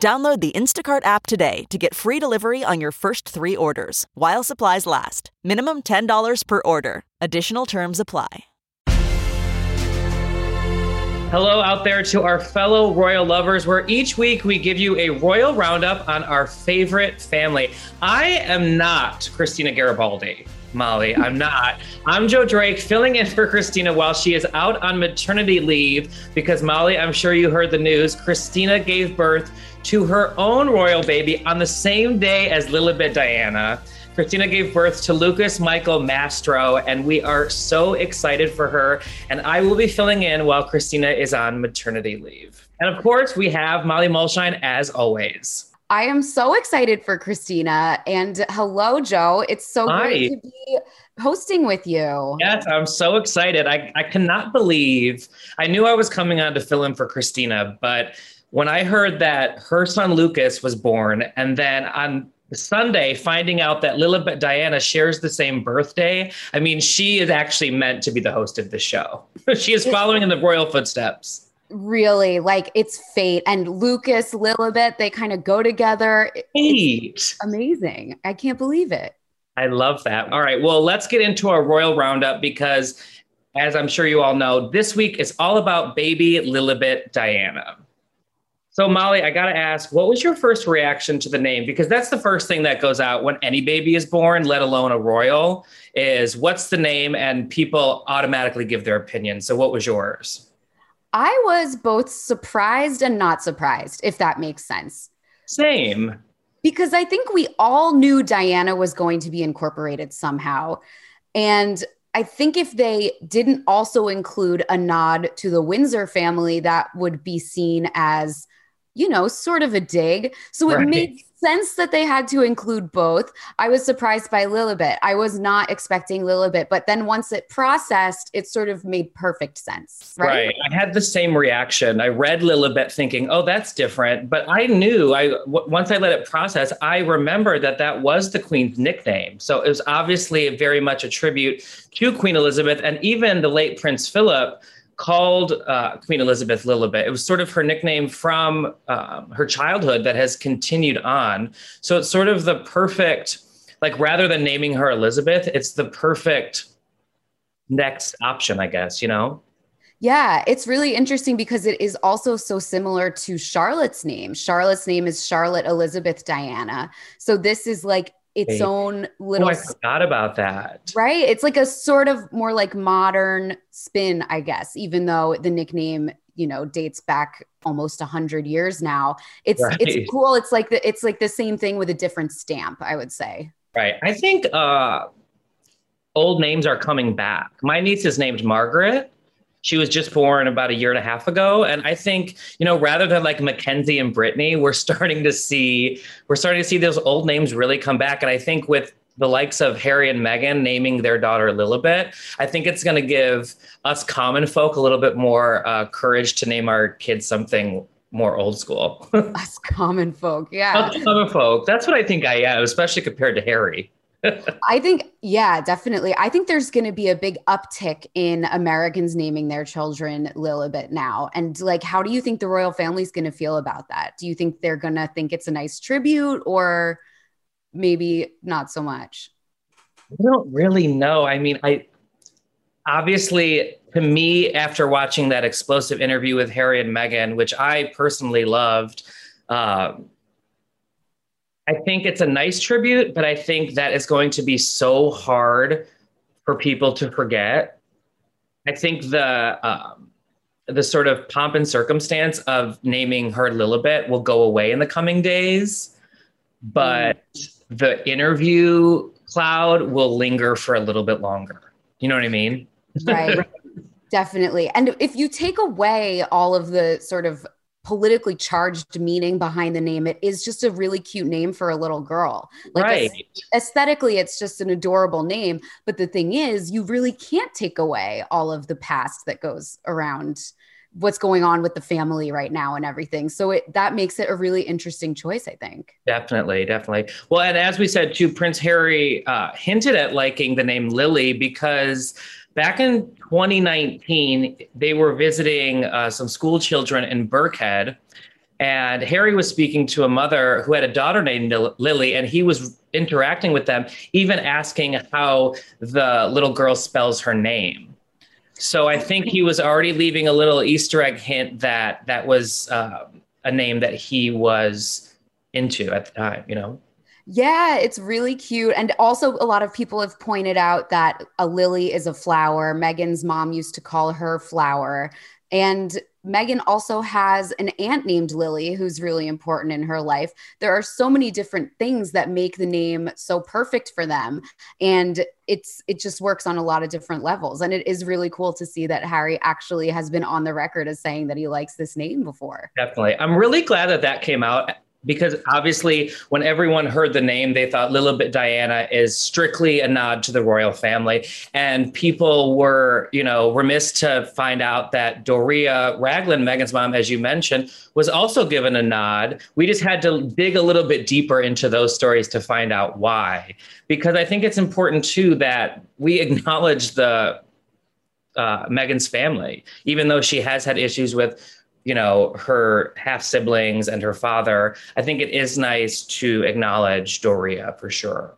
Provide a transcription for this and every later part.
Download the Instacart app today to get free delivery on your first three orders while supplies last. Minimum $10 per order. Additional terms apply. Hello, out there to our fellow royal lovers, where each week we give you a royal roundup on our favorite family. I am not Christina Garibaldi. Molly. I'm not. I'm Joe Drake filling in for Christina while she is out on maternity leave because Molly, I'm sure you heard the news. Christina gave birth to her own royal baby on the same day as Lilibet Diana. Christina gave birth to Lucas Michael Mastro, and we are so excited for her. And I will be filling in while Christina is on maternity leave. And of course, we have Molly Mulshine as always. I am so excited for Christina. And hello, Joe. It's so Hi. great to be hosting with you. Yes, I'm so excited. I, I cannot believe I knew I was coming on to fill in for Christina, but when I heard that her son Lucas was born, and then on Sunday, finding out that Lilibet Diana shares the same birthday. I mean, she is actually meant to be the host of the show. she is following in the royal footsteps. Really, like it's fate. And Lucas, Lilibet, they kind of go together. Eight. Amazing. I can't believe it. I love that. All right. Well, let's get into our royal roundup because, as I'm sure you all know, this week is all about baby Lilibet Diana. So, Molly, I got to ask, what was your first reaction to the name? Because that's the first thing that goes out when any baby is born, let alone a royal, is what's the name? And people automatically give their opinion. So, what was yours? I was both surprised and not surprised, if that makes sense. Same. Because I think we all knew Diana was going to be incorporated somehow. And I think if they didn't also include a nod to the Windsor family, that would be seen as you know, sort of a dig. So it Right. made sense that they had to include both. I was surprised by Lilibet. I was not expecting Lilibet, but then once it processed, it sort of made perfect sense. Right. Right. I had the same reaction. I read Lilibet thinking, oh, that's different. But I knew, I w- once I let it process, I remember that that was the Queen's nickname. So it was obviously very much a tribute to Queen Elizabeth. And even the late Prince Philip called uh, Queen Elizabeth Lilibet. It was sort of her nickname from um, her childhood that has continued on. So it's sort of the perfect, like rather than naming her Elizabeth, it's the perfect next option, I guess, you know? Yeah, it's really interesting because it is also so similar to Charlotte's name. Charlotte's name is Charlotte Elizabeth Diana. So this is like its own Oh, little I forgot about that. right? It's like a sort of more like modern spin, I guess, even though the nickname, you know, dates back almost a hundred years now. It's Right. it's cool. It's like the it's like the same thing with a different stamp, I would say. Right. I think uh, old names are coming back. My niece is named Margaret. She was just born about a year and a half ago. And I think, you know, rather than like Mackenzie and Brittany, we're starting to see we're starting to see those old names really come back. And I think with the likes of Harry and Meghan naming their daughter Lilibet, I think it's going to give us common folk a little bit more uh, courage to name our kids something more old school. Us common folk. Yeah. Us common folk. That's what I think I am, especially compared to Harry. I think, yeah, definitely. I think there's going to be a big uptick in Americans naming their children Lilibet now. And like, how do you think the royal family's going to feel about that? Do you think they're going to think it's a nice tribute or maybe not so much? I don't really know. I mean, I obviously, to me, after watching that explosive interview with Harry and Meghan, which I personally loved, um, I think it's a nice tribute, but I think that is going to be so hard for people to forget. I think the um, the sort of pomp and circumstance of naming her Lilibet will go away in the coming days, but mm. the interview cloud will linger for a little bit longer. You know what I mean? Right. Definitely. And if you take away all of the sort of politically charged meaning behind the name. It is just a really cute name for a little girl. Like right. aesthetically, it's just an adorable name. But the thing is, you really can't take away all of the past that goes around what's going on with the family right now and everything. So it that makes it a really interesting choice, I think. Definitely, definitely. Well, and as we said too, Prince Harry uh, hinted at liking the name Lily because back in 2019, they were visiting uh, some school children in Birkenhead. And Harry was speaking to a mother who had a daughter named Lily, and he was interacting with them, even asking how the little girl spells her name. So I think he was already leaving a little Easter egg hint that that was uh, a name that he was into at the time, you know? Yeah, it's really cute. And also, a lot of people have pointed out that a lily is a flower. Meghan's mom used to call her Flower. And Meghan also has an aunt named Lily, who's really important in her life. There are so many different things that make the name so perfect for them. And it's it just works on a lot of different levels. And it is really cool to see that Harry actually has been on the record as saying that he likes this name before. Definitely. I'm really glad that that came out because obviously when everyone heard the name they thought lilibet diana is strictly a nod to the royal family. And people were you know remiss to find out that doria ragland meghan's mom as you mentioned was also given a nod. We just had to dig a little bit deeper into those stories to find out why. Because i think it's important too that we acknowledge the uh, meghan's family even though she has had issues with you know her half siblings and her father i think it is nice to acknowledge doria for sure.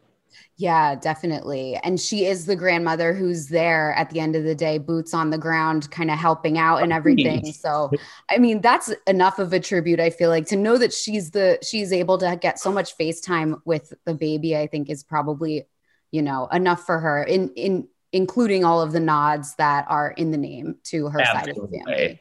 Yeah definitely. And she is the grandmother who's there at the end of the day boots on the ground kind of helping out and everything. So i mean that's enough of a tribute i feel like. To know that she's the she's able to get so much facetime with the baby i think is probably you know enough for her in in including all of the nods that are in the name to her Absolutely. side of the family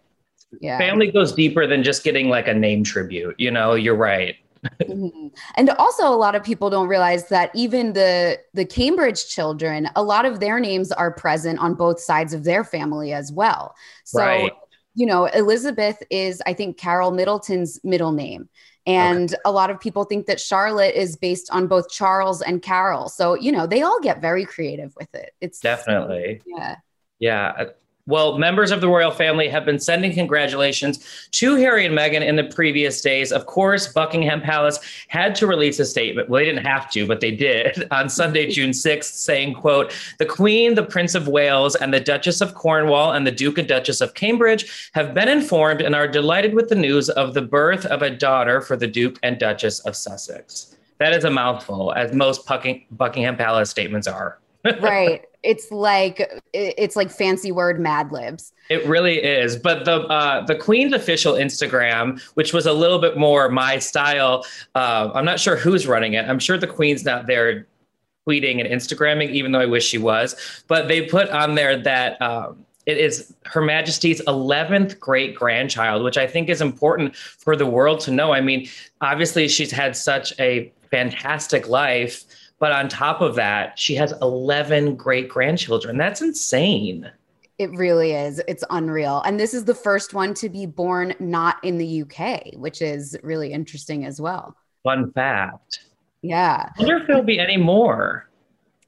yeah. family goes deeper than just getting like a name tribute. You know, you're right. mm-hmm. And also a lot of people don't realize that even the the Cambridge children, a lot of their names are present on both sides of their family as well. So, right. you know, Elizabeth is I think Carole Middleton's middle name. And okay. a lot of people think that Charlotte is based on both Charles and Carole. So, you know, they all get very creative with it. It's definitely. Yeah. Yeah. Well, members of the royal family have been sending congratulations to Harry and Meghan in the previous days. Of course, Buckingham Palace had to release a statement. Well, they didn't have to, but they did on Sunday, June 6th, saying, quote, the Queen, the Prince of Wales, and the Duchess of Cornwall and the Duke and Duchess of Cambridge have been informed and are delighted with the news of the birth of a daughter for the Duke and Duchess of Sussex. That is a mouthful, as most Buckingham Palace statements are. right it's like it's like fancy word mad libs. It really is. But the uh, the queen's official instagram which was a little bit more my style uh, i'm not sure who's running it. I'm sure the queen's not there tweeting and instagramming even though i wish she was. But they put on there that um, it is her majesty's 11th great grandchild which i think is important for the world to know. I mean obviously she's had such a fantastic life but on top of that, she has 11 great grandchildren. That's insane. It really is. It's unreal. And this is the first one to be born not in the UK, which is really interesting as well. Fun fact. Yeah. I wonder if there'll be any more.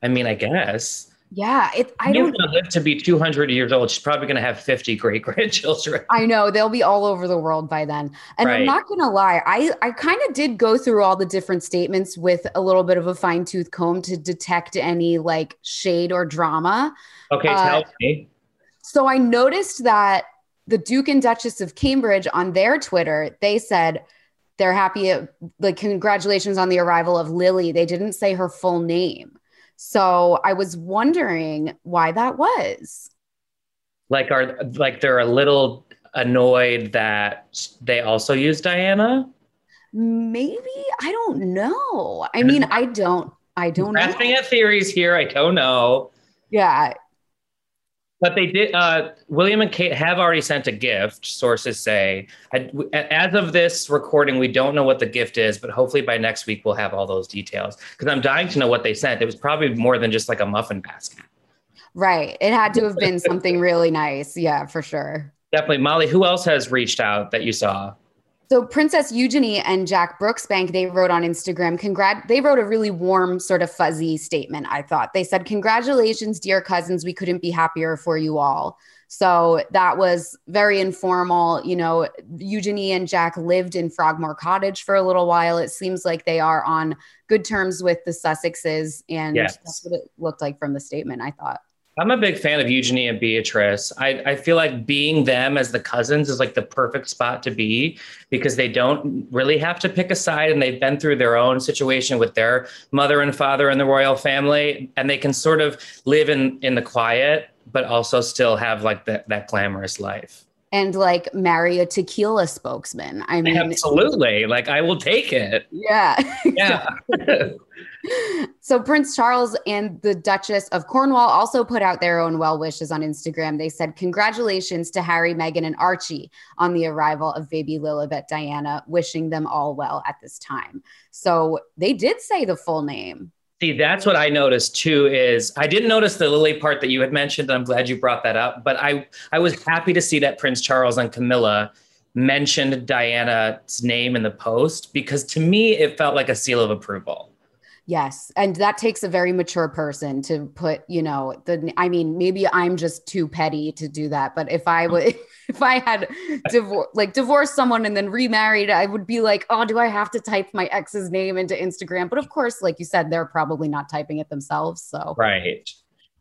I mean, I guess. Yeah, it. I don't going to live to be 200 years old. She's probably going to have 50 great grandchildren. I know they'll be all over the world by then. And right. I'm not going to lie, I I kind of did go through all the different statements with a little bit of a fine tooth comb to detect any like shade or drama. Okay, uh, tell me. So I noticed that the Duke and Duchess of Cambridge on their Twitter they said they're happy, like congratulations on the arrival of Lily. They didn't say her full name. So I was wondering why that was. Like are like they're a little annoyed that they also use Diana? Maybe I don't know. I mean, I don't. I don't know. Grasping at theories here. I don't know. Yeah, But they did. Uh, William and Kate have already sent a gift. Sources say. As of this recording, we don't know what the gift is, but hopefully by next week we'll have all those details. Because I'm dying to know what they sent. It was probably more than just like a muffin basket. right. It had to have been something really nice. Yeah, for sure. Definitely, Molly. Who else has reached out that you saw? So Princess Eugenie and Jack Brooksbank, they wrote on Instagram, congrat they wrote a really warm, sort of fuzzy statement, I thought. They said, Congratulations, dear cousins. We couldn't be happier for you all. So that was very informal. You know, Eugenie and Jack lived in Frogmore Cottage for a little while. It seems like they are on good terms with the Sussexes. And Yes. that's what it looked like from the statement, I thought. I'm a big fan of Eugenie and Beatrice. I, I feel like being them as the cousins is like the perfect spot to be because they don't really have to pick a side and they've been through their own situation with their mother and father in the royal family and they can sort of live in in the quiet but also still have like that that glamorous life. And like marry a tequila spokesman. I mean, Absolutely. Like I will take it. yeah. Yeah. So Prince Charles and the Duchess of Cornwall also put out their own well wishes on Instagram. They said, "Congratulations to Harry, Meghan, and Archie on the arrival of baby Lilibet Diana. Wishing them all well at this time." So they did say the full name. See, that's what I noticed too. Is I didn't notice the Lily part that you had mentioned. and I'm glad you brought that up. But I I was happy to see that Prince Charles and Camilla mentioned Diana's name in the post because to me it felt like a seal of approval. Yes, and that takes a very mature person to put, you know, the. I mean, maybe I'm just too petty to do that, but if I mm-hmm. would, if I had divor- like divorced someone and then remarried, I would be like, oh, do I have to type my ex's name into Instagram? But of course, like you said, they're probably not typing it themselves. So Right.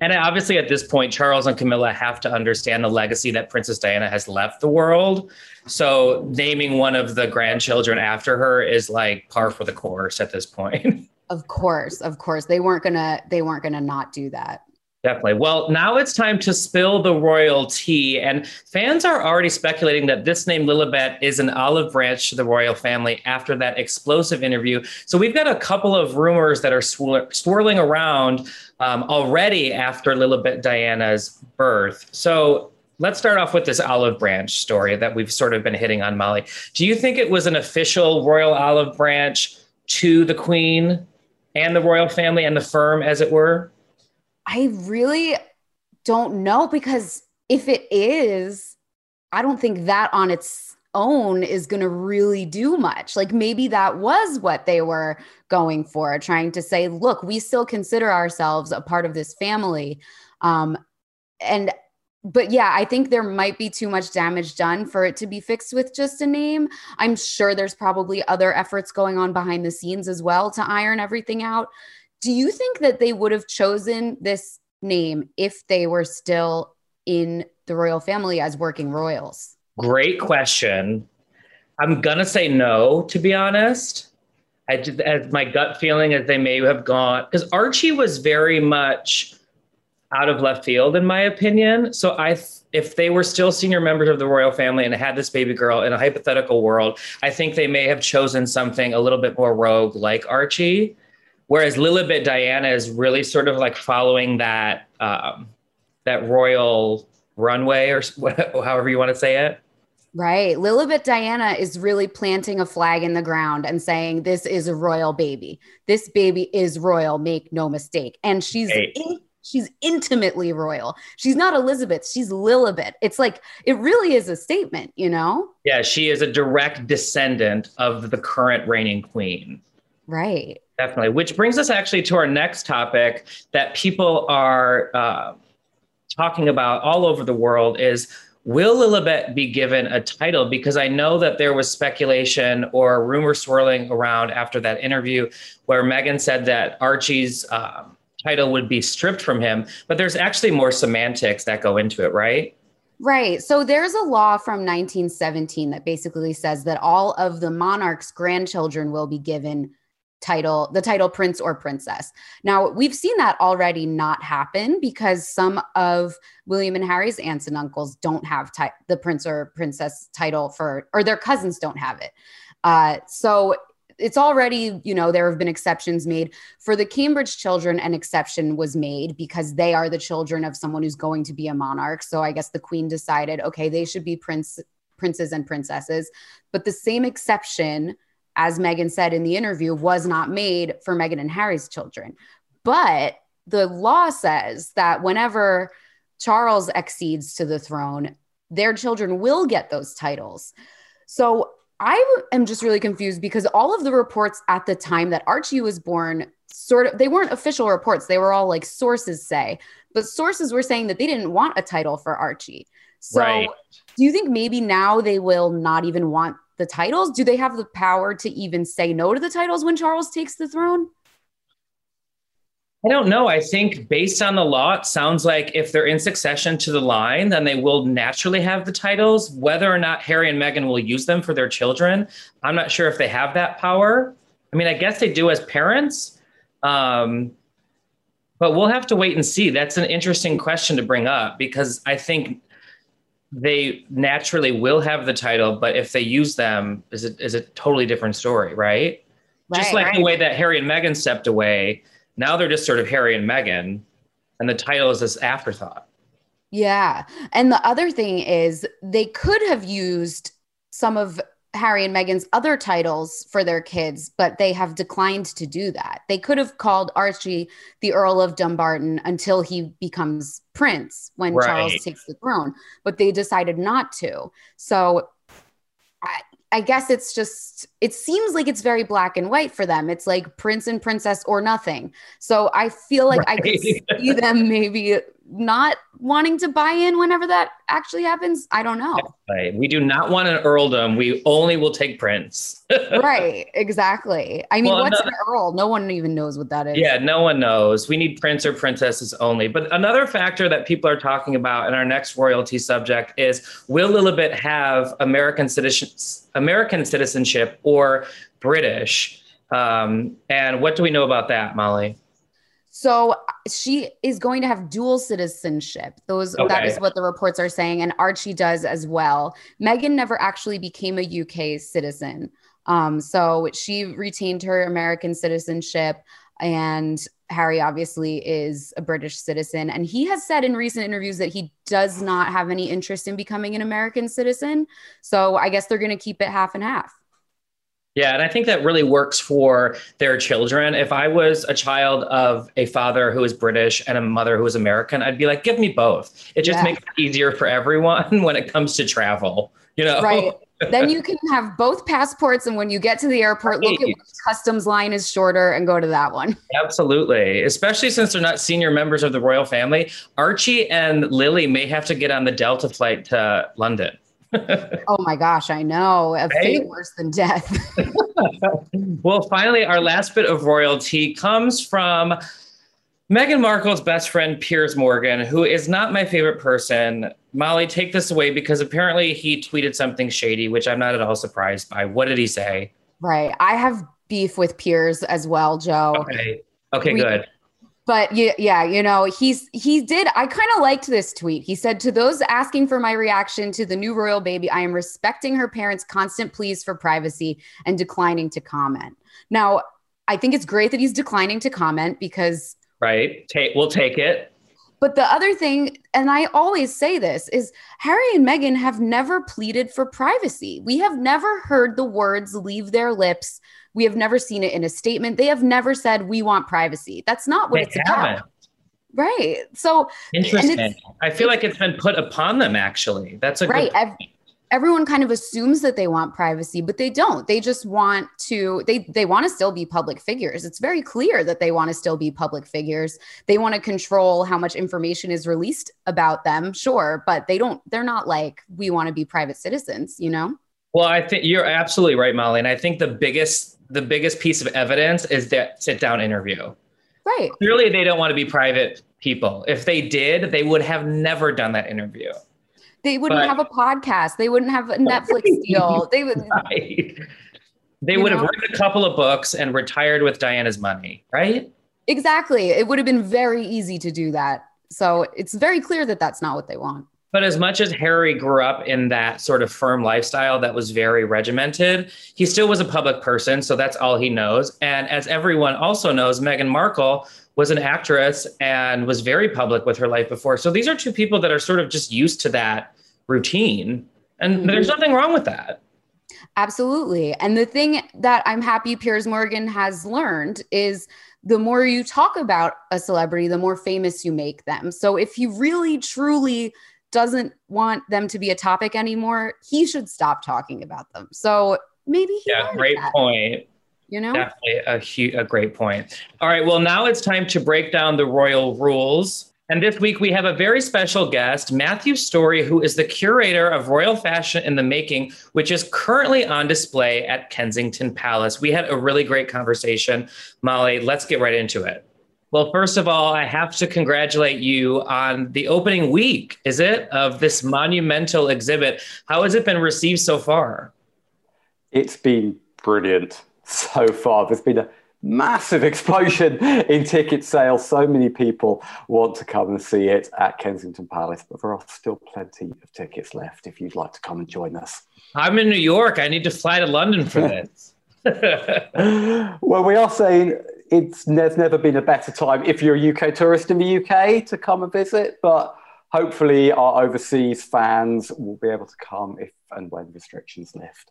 And obviously, at this point, Charles and Camilla have to understand the legacy that Princess Diana has left the world. So, naming one of the grandchildren after her is like par for the course at this point. of course, of course, they weren't gonna, they weren't gonna not do that. Definitely. Well, now it's time to spill the royal tea. And fans are already speculating that this name Lilibet is an olive branch to the royal family after that explosive interview. So we've got a couple of rumors that are swir- swirling around um, already after Lilibet Diana's birth. So let's start off with this olive branch story that we've sort of been hitting on, Molly. Do you think it was an official royal olive branch to the queen and the royal family and the firm, as it were? I really don't know because if it is, I don't think that on its own is going to really do much. Like maybe that was what they were going for, trying to say, look, we still consider ourselves a part of this family. Um, and but yeah, I think there might be too much damage done for it to be fixed with just a name. I'm sure there's probably other efforts going on behind the scenes as well to iron everything out. Do you think that they would have chosen this name if they were still in the royal family as working royals? Great question. I'm gonna say no, to be honest. I my gut feeling is they may have gone because Archie was very much out of left field in my opinion. So I, th- if they were still senior members of the royal family and had this baby girl in a hypothetical world, I think they may have chosen something a little bit more rogue like Archie. Whereas Lilibet Diana is really sort of like following that um, that royal runway or however you want to say it. Right. Lilibet Diana is really planting a flag in the ground and saying, This is a royal baby. This baby is royal, make no mistake. And she's Right. in, she's intimately royal. She's not Elizabeth, she's Lilibet. It's like it really is a statement, you know? Yeah, she is a direct descendant of the current reigning queen. Right. Definitely. Which brings us actually to our next topic that people are uh, talking about all over the world is will Lilibet be given a title? Because I know that there was speculation or rumor swirling around after that interview where Meghan said that Archie's um, title would be stripped from him. But there's actually more semantics that go into it, right? Right. So there's a law from 1917 that basically says that all of the monarch's grandchildren will be given title the title prince or princess. Now, we've seen that already not happen because some of William and Harry's aunts and uncles don't have ti- the prince or princess title for or their cousins don't have it. Uh, so it's already, you know, there have been exceptions made for the Cambridge children. An exception was made because they are the children of someone who's going to be a monarch. So I guess the queen decided, okay, they should be prince, princes and princesses. But the same exception, as Meghan said in the interview, was not made for Meghan and Harry's children. But the law says that whenever Charles accedes to the throne, their children will get those titles. So I am just really confused because all of the reports at the time that Archie was born sort of they weren't official reports they were all like sources say but sources were saying that they didn't want a title for Archie. So right. do you think maybe now they will not even want the titles? Do they have the power to even say no to the titles when Charles takes the throne? I don't know. I think based on the law, it sounds like if they're in succession to the line, then they will naturally have the titles. Whether or not Harry and Meghan will use them for their children, I'm not sure if they have that power. I mean, I guess they do as parents, um, but we'll have to wait and see. That's an interesting question to bring up because I think they naturally will have the title, but if they use them, is it is a totally different story, right? right Just like right. the way that Harry and Meghan stepped away now they're just sort of Harry and Meghan, and the title is this afterthought. Yeah. And the other thing is they could have used some of Harry and Meghan's other titles for their kids, but they have declined to do that. They could have called Archie the Earl of Dumbarton until he becomes prince when right. Charles takes the throne, but they decided not to. So I, guess it's just, it seems like it's very black and white for them. It's like prince and princess or nothing. So I feel like right. I could see them maybe not wanting to buy in whenever that actually happens. I don't know. Right. We do not want an earldom. We only will take prince. right. Exactly. I mean, well, what's another, an earl? No one even knows what that is. Yeah, no one knows. We need prince or princesses only. But another factor that people are talking about in our next royalty subject is will Lilibet have American citizens, American citizenship or British? Um, and what do we know about that, Molly? So she is going to have dual citizenship. Those okay. that is what the reports are saying, and Archie does as well. Meghan never actually became a UK citizen, um, so she retained her American citizenship, and Harry obviously is a British citizen, and he has said in recent interviews that he does not have any interest in becoming an American citizen. So I guess they're going to keep it half and half. Yeah, and I think that really works for their children. If I was a child of a father who is British and a mother who is American, I'd be like, give me both. It just yeah. makes it easier for everyone when it comes to travel, you know? Right. then you can have both passports, and when you get to the airport, right. look at which customs line is shorter and go to that one. Absolutely. Especially since they're not senior members of the royal family. Archie and Lily may have to get on the Delta flight to London oh my gosh, I know. A right? fate worse than death. well, finally, our last bit of royalty comes from Meghan Markle's best friend, Piers Morgan, who is not my favorite person. Molly, take this away because apparently he tweeted something shady, which I'm not at all surprised by. What did he say? Right. I have beef with Piers as well, Joe. Okay. Okay, we, good but yeah, yeah, you know, he's he did. I kind of liked this tweet. He said, "To those asking for my reaction to the new royal baby, I am respecting her parents' constant pleas for privacy and declining to comment." Now, I think it's great that he's declining to comment because right, take we'll take it. But the other thing, and I always say this, is Harry and Meghan have never pleaded for privacy. We have never heard the words leave their lips we have never seen it in a statement. They have never said we want privacy. That's not what they it's haven't. about. Right. So interesting. I feel like it's been put upon them actually. That's a right. Everyone kind of assumes that they want privacy, but they don't. They just want to they they want to still be public figures. It's very clear that they want to still be public figures. They want to control how much information is released about them, sure, but they don't they're not like we want to be private citizens, you know? Well, I think you're absolutely right, Molly. And I think the biggest the biggest piece of evidence is that sit down interview. Right. Clearly, they don't want to be private people. If they did, they would have never done that interview. They wouldn't but, have a podcast. They wouldn't have a Netflix deal. They would. Right. They would know? have written a couple of books and retired with Diana's money, right? Exactly. It would have been very easy to do that. So it's very clear that that's not what they want. But as much as Harry grew up in that sort of firm lifestyle that was very regimented, he still was a public person. So that's all he knows. And as everyone also knows, Meghan Markle was an actress and was very public with her life before. So these are two people that are sort of just used to that routine. And mm-hmm. there's nothing wrong with that. Absolutely. And the thing that I'm happy Piers Morgan has learned is the more you talk about a celebrity, the more famous you make them. So if he really truly doesn't want them to be a topic anymore, he should stop talking about them. So maybe Yeah, great that. point. You know? Definitely a, hu- a great point. All right, well now it's time to break down the royal rules. And this week we have a very special guest, Matthew Storey, who is the curator of Royal Fashion in the Making, which is currently on display at Kensington Palace. We had a really great conversation. Molly, let's get right into it. Well, first of all, I have to congratulate you on the opening week, is it, of this monumental exhibit. How has it been received so far? It's been brilliant so far. There's been a massive explosion in ticket sales. So many people want to come and see it at Kensington Palace, but there are still plenty of tickets left if you'd like to come and join us. I'm in New York. I need to fly to London for this. well, we are saying it's there's never been a better time if you're a UK tourist in the UK to come and visit, but hopefully our overseas fans will be able to come if and when restrictions lift.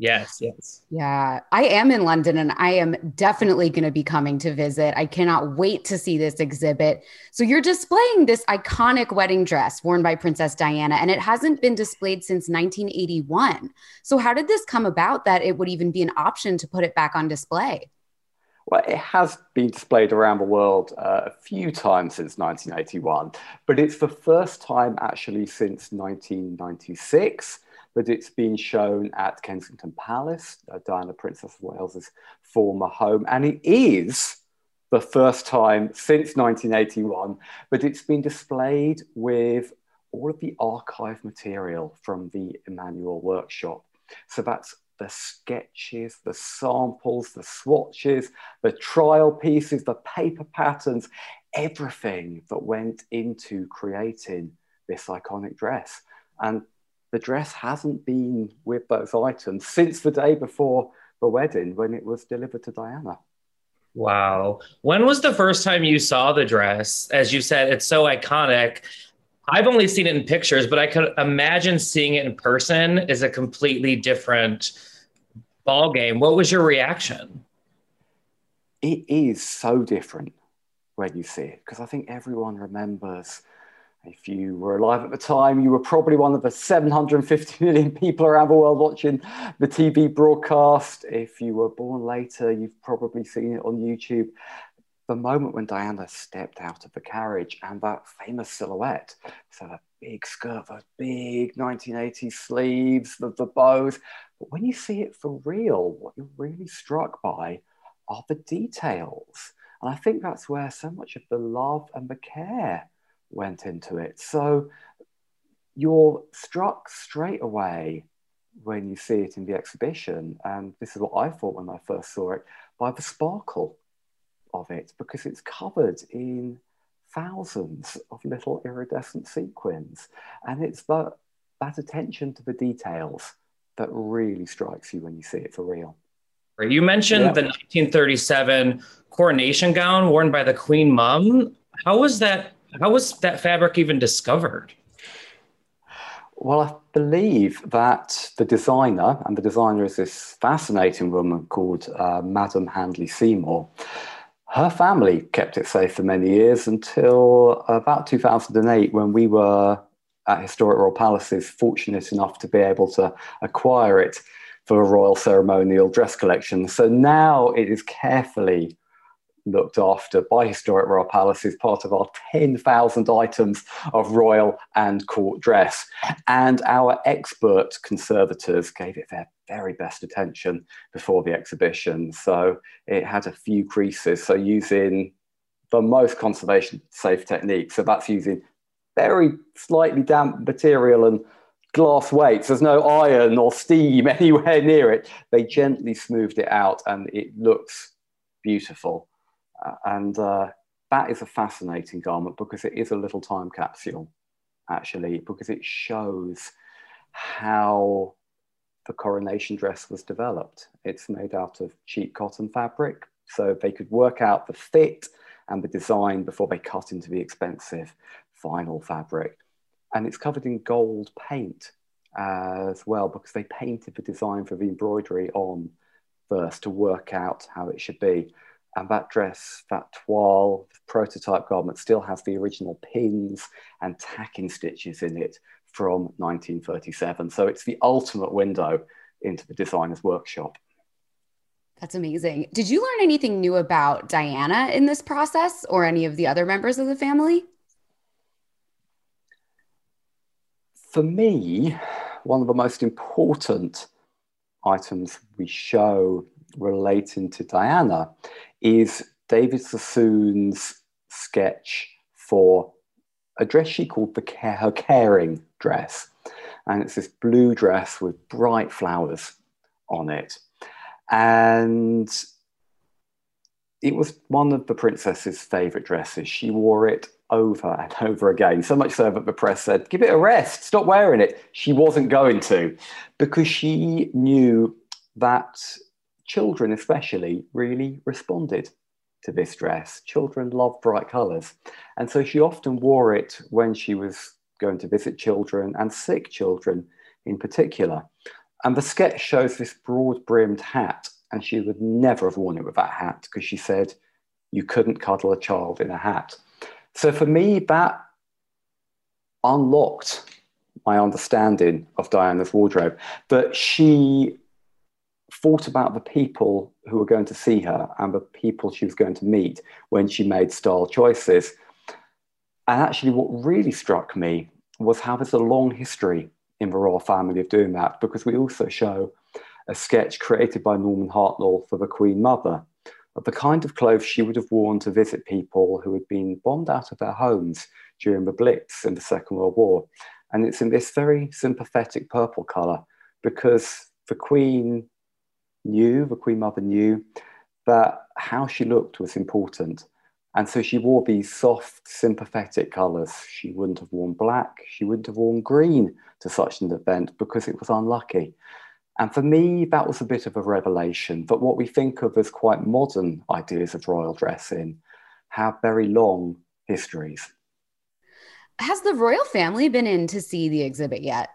Yes, yes. Yeah, I am in London and I am definitely going to be coming to visit. I cannot wait to see this exhibit. So, you're displaying this iconic wedding dress worn by Princess Diana, and it hasn't been displayed since 1981. So, how did this come about that it would even be an option to put it back on display? Well, it has been displayed around the world uh, a few times since 1981, but it's the first time actually since 1996 that it's been shown at Kensington Palace, uh, Diana, Princess of Wales's former home, and it is the first time since 1981, but it's been displayed with all of the archive material from the Emanuel workshop. So that's the sketches, the samples, the swatches, the trial pieces, the paper patterns, everything that went into creating this iconic dress. And the dress hasn't been with those items since the day before the wedding when it was delivered to Diana. Wow. When was the first time you saw the dress? As you said, it's so iconic. I've only seen it in pictures, but I could imagine seeing it in person is a completely different ball game. What was your reaction? It is so different when you see it because I think everyone remembers if you were alive at the time, you were probably one of the 750 million people around the world watching the TV broadcast. If you were born later, you've probably seen it on YouTube. The moment when Diana stepped out of the carriage and that famous silhouette, so the big skirt, those big 1980s sleeves, the, the bows. But when you see it for real, what you're really struck by are the details. And I think that's where so much of the love and the care went into it. So you're struck straight away when you see it in the exhibition. And this is what I thought when I first saw it by the sparkle of it, because it's covered in thousands of little iridescent sequins. And it's that, that attention to the details that really strikes you when you see it for real. You mentioned yeah. the 1937 coronation gown worn by the Queen Mum. How was that how was that fabric even discovered? Well, I believe that the designer, and the designer is this fascinating woman called uh, Madame Handley Seymour, her family kept it safe for many years until about 2008 when we were at Historic Royal Palaces fortunate enough to be able to acquire it for a royal ceremonial dress collection. So now it is carefully looked after by Historic Royal palaces, part of our 10,000 items of royal and court dress. And our expert conservators gave it their very best attention before the exhibition. So it had a few creases. So using the most conservation safe technique. So that's using very slightly damp material and glass weights. There's no iron or steam anywhere near it. They gently smoothed it out and it looks beautiful. Uh, and uh, that is a fascinating garment because it is a little time capsule. actually, because it shows how the coronation dress was developed. It's made out of cheap cotton fabric, so they could work out the fit and the design before they cut into the expensive vinyl fabric. And it's covered in gold paint as well because they painted the design for the embroidery on first to work out how it should be. And that dress, that toile, prototype garment still has the original pins and tacking stitches in it from 1937. So it's the ultimate window into the designer's workshop. That's amazing. Did you learn anything new about Diana in this process or any of the other members of the family? For me, one of the most important items we show relating to Diana is David Sassoon's sketch for a dress she called the care, her caring dress. And it's this blue dress with bright flowers on it. And it was one of the princess's favorite dresses. She wore it over and over again, so much so that the press said, Give it a rest, stop wearing it. She wasn't going to, because she knew that children, especially, really responded to this dress. Children love bright colours. And so she often wore it when she was going to visit children and sick children in particular. And the sketch shows this broad brimmed hat, and she would never have worn it with that hat because she said you couldn't cuddle a child in a hat. So for me, that unlocked my understanding of Diana's wardrobe. That she thought about the people who were going to see her and the people she was going to meet when she made style choices. And actually, what really struck me was how there's a long history in the royal family of doing that, because we also show a sketch created by Norman Hartnell for the Queen Mother of the kind of clothes she would have worn to visit people who had been bombed out of their homes during the Blitz in the Second World War. And it's in this very sympathetic purple colour because the Queen knew, the Queen Mother knew, that how she looked was important. And so she wore these soft, sympathetic colours. She wouldn't have worn black, she wouldn't have worn green to such an event because it was unlucky. And for me, that was a bit of a revelation that what we think of as quite modern ideas of royal dressing have very long histories. Has the royal family been in to see the exhibit yet?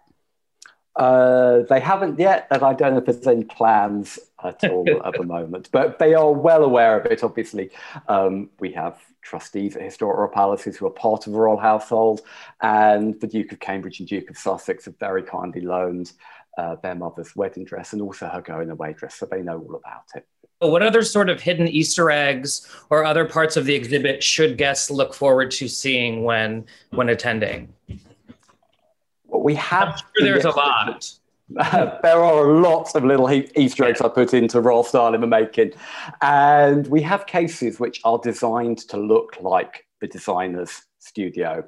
Uh, they haven't yet, and I don't know if there's any plans at all at the moment. But they are well aware of it. Obviously, um, we have trustees at historical palaces who are part of the royal household, and the Duke of Cambridge and Duke of Sussex have very kindly loaned uh, their mother's wedding dress and also her going away dress, so they know all about it. What other sort of hidden Easter eggs or other parts of the exhibit should guests look forward to seeing when when attending? We have. Sure there's a lot. there are lots of little Easter eggs I put into Royal Style in the making. And we have cases which are designed to look like the designer's studio.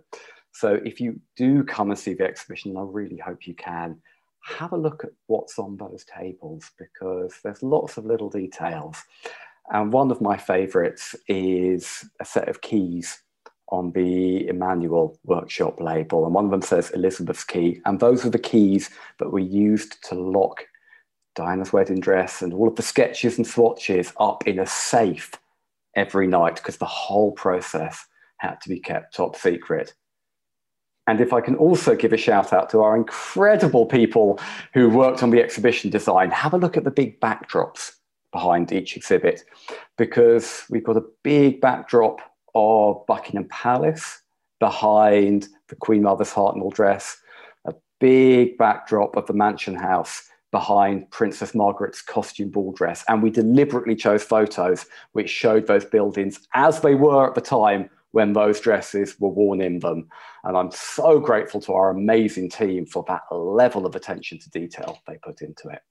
So if you do come and see the exhibition, I really hope you can, have a look at what's on those tables because there's lots of little details. And one of my favorites is a set of keys on the Emanuel workshop label. And one of them says Elizabeth's key. And those are the keys that were used to lock Diana's wedding dress and all of the sketches and swatches up in a safe every night because the whole process had to be kept top secret. And if I can also give a shout out to our incredible people who worked on the exhibition design, have a look at the big backdrops behind each exhibit because we've got a big backdrop of Buckingham Palace behind the Queen Mother's Hartnell dress, a big backdrop of the Mansion House behind Princess Margaret's costume ball dress. And we deliberately chose photos which showed those buildings as they were at the time when those dresses were worn in them. And I'm so grateful to our amazing team for that level of attention to detail they put into it.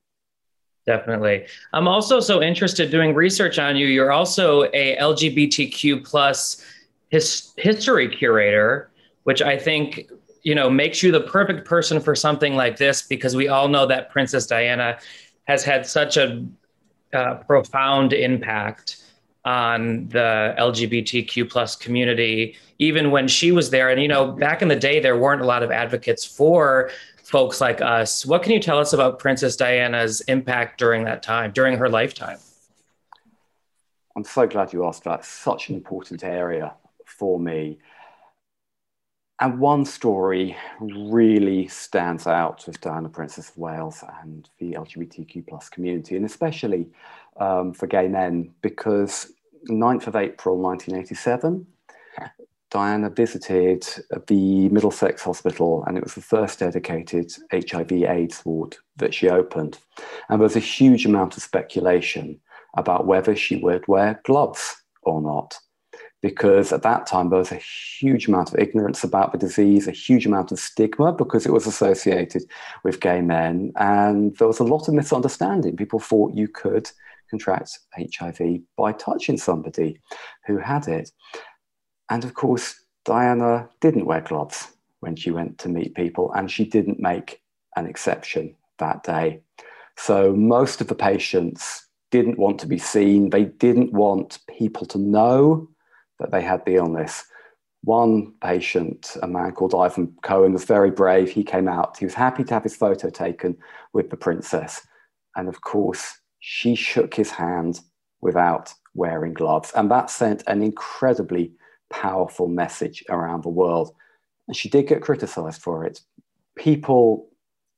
Definitely. I'm also so interested doing research on you. You're also a LGBTQ plus his, history curator, which I think you know makes you the perfect person for something like this because we all know that Princess Diana has had such a uh, profound impact on the LGBTQ plus community, even when she was there. And, you know, back in the day, there weren't a lot of advocates for folks like us. What can you tell us about Princess Diana's impact during that time, during her lifetime? I'm so glad you asked that. Such an important area for me. And one story really stands out with Diana, Princess of Wales, and the LGBTQ plus community, and especially um, for gay men, because 9th of April 1987, Diana visited the Middlesex Hospital, and it was the first dedicated HIV/AIDS ward that she opened. And there was a huge amount of speculation about whether she would wear gloves or not because at that time there was a huge amount of ignorance about the disease, a huge amount of stigma because it was associated with gay men, and there was a lot of misunderstanding. People thought you could contract HIV by touching somebody who had it. And of course, Diana didn't wear gloves when she went to meet people, and she didn't make an exception that day. So most of the patients didn't want to be seen, they didn't want people to know that they had the illness. One patient, a man called Ivan Cohen, was very brave. He came out. He was happy to have his photo taken with the princess. And of course, she shook his hand without wearing gloves. And that sent an incredibly powerful message around the world. And she did get criticized for it. People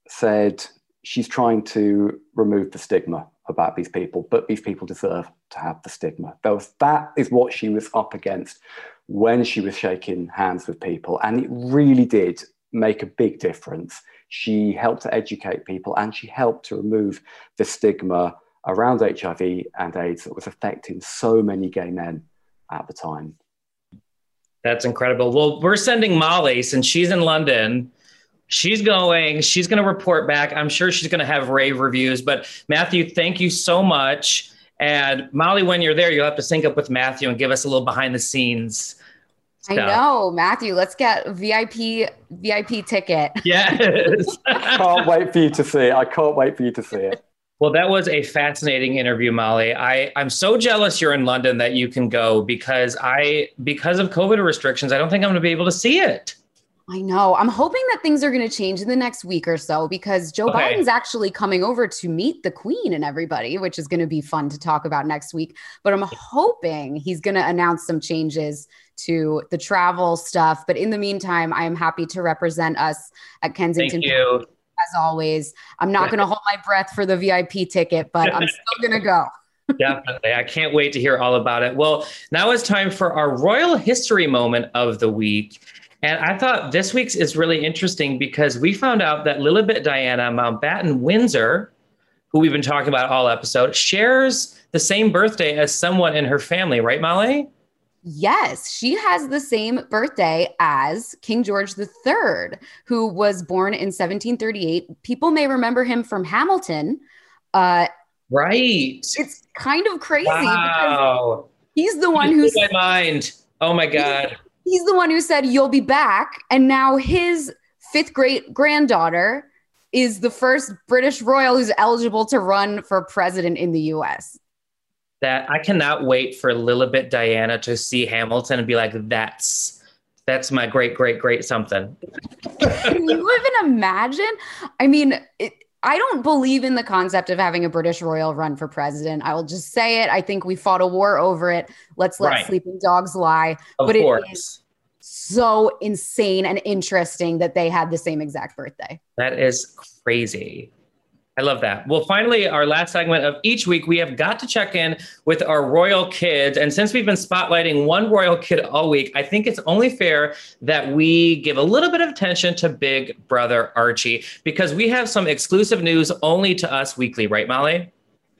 said she's trying to remove the stigma about these people, but these people deserve to have the stigma. Was, that is what she was up against when she was shaking hands with people. And it really did make a big difference. She helped to educate people and she helped to remove the stigma around HIV and AIDS that was affecting so many gay men at the time. That's incredible. Well, we're sending Molly, since she's in London, she's going she's going to report back. I'm sure she's going to have rave reviews but matthew thank you so much. And molly when you're there you'll have to sync up with matthew and give us a little behind the scenes stuff. i know matthew let's get vip vip ticket. Yes. Can't wait for you to see it. I can't wait for you to see it well, that was a fascinating interview, Molly. I, I'm so jealous you're in London that you can go because I because of COVID restrictions, I don't think I'm gonna be able to see it. I know. I'm hoping that things are going to change in the next week or so because Joe okay. Biden's actually coming over to meet the Queen and everybody, which is going to be fun to talk about next week. But I'm hoping he's going to announce some changes to the travel stuff. But in the meantime, I am happy to represent us at Kensington. Thank you. As always, I'm not going to hold my breath for the VIP ticket, but I'm still going to go. Definitely. I can't wait to hear all about it. Well, now it's time for our royal history moment of the week. And I thought this week's is really interesting because we found out that Lilibet Diana Mountbatten Windsor, who we've been talking about all episode, shares the same birthday as someone in her family, right, Molly? Yes, she has the same birthday as King George III, who was born in 1738. People may remember him from Hamilton. Uh, right. It's kind of crazy wow. he's the one who's my mind. Oh my God he's the one who said you'll be back and now his fifth great granddaughter is the first british royal who's eligible to run for president in the us that i cannot wait for lilibet diana to see hamilton and be like that's that's my great great great something can you even imagine i mean it, I don't believe in the concept of having a British royal run for president. I will just say it. I think we fought a war over it. Let's let right. sleeping dogs lie. Of but course. it is so insane and interesting that they had the same exact birthday. That is crazy. I love that. Well, finally, our last segment of each week, we have got to check in with our royal kids. And since we've been spotlighting one royal kid all week, I think it's only fair that we give a little bit of attention to Big Brother Archie because we have some exclusive news only to us weekly, right, Molly?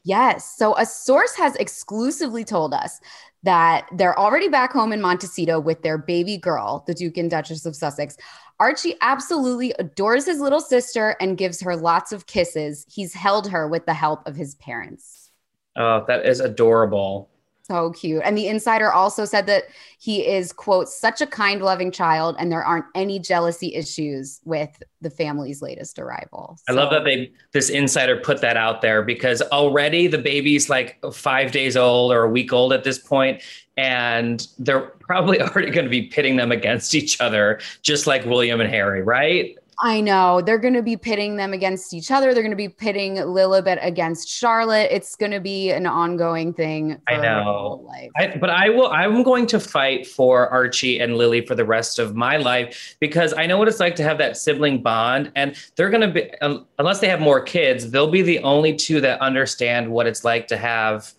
Yes. So a source has exclusively told us that they're already back home in Montecito with their baby girl, the Duke and Duchess of Sussex. Archie absolutely adores his little sister and gives her lots of kisses. He's held her with the help of his parents. Oh, that is adorable. So cute. And the insider also said that he is, quote, such a kind, loving child, and there aren't any jealousy issues with the family's latest arrival. So. I love that they this insider put that out there because already the baby's like five days old or a week old at this point, and they're probably already going to be pitting them against each other, just like William and Harry, right? I know they're going to be pitting them against each other. They're going to be pitting Lilibet against Charlotte. It's going to be an ongoing thing. I know, I, but I will. I'm going to fight for Archie and Lily for the rest of my life because I know what it's like to have that sibling bond, and they're going to be unless they have more kids, they'll be the only two that understand what it's like to have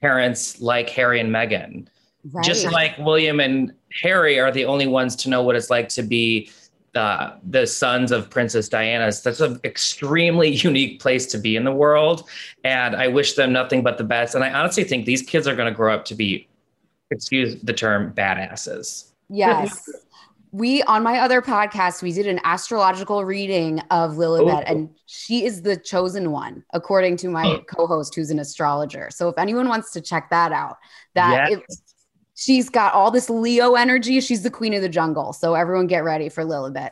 parents like Harry and Meghan. Right. Just like William and Harry are the only ones to know what it's like to be uh, the sons of Princess Diana. That's an extremely unique place to be in the world. And I wish them nothing but the best. And I honestly think these kids are going to grow up to be, excuse the term, badasses. Yes. we, on my other podcast, we did an astrological reading of Lilibet, Ooh. and she is the chosen one, according to my co host, who's an astrologer. So if anyone wants to check that out, that yes. it, she's got all this Leo energy. She's the queen of the jungle. So everyone get ready for Lilibet.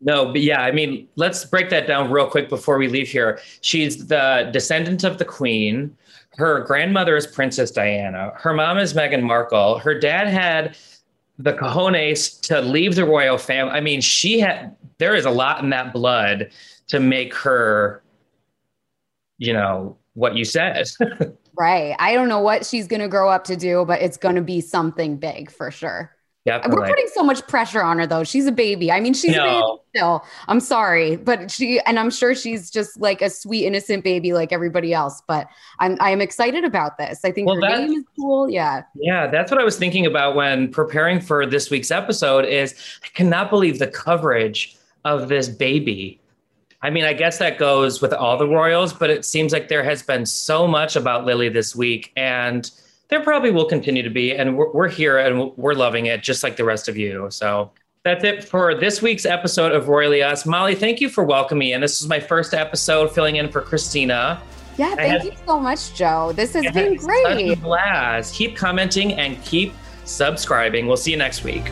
No, but yeah, I mean, let's break that down real quick before we leave here. She's the descendant of the queen. Her grandmother is Princess Diana. Her mom is Meghan Markle. Her dad had the cojones to leave the royal family. I mean, she had, there is a lot in that blood to make her, you know, what you said. Right. I don't know what she's going to grow up to do, but it's going to be something big for sure. Definitely. We're putting so much pressure on her though. She's a baby. I mean, she's no. a baby still. I'm sorry, but she and I'm sure she's just like a sweet innocent baby like everybody else. But I'm I'm excited about this. I think well, her name is cool. Yeah. Yeah, that's what I was thinking about when preparing for this week's episode. Is I cannot believe the coverage of this baby I mean, I guess that goes with all the Royals, but it seems like there has been so much about Lily this week, and there probably will continue to be. And we're, we're here and we're loving it just like the rest of you. So that's it for this week's episode of Royally Us. Molly, thank you for welcoming me. And this is my first episode filling in for Christina. Yeah, thank you so much, Joe. This has been great. blast. Keep commenting and keep subscribing. We'll see you next week.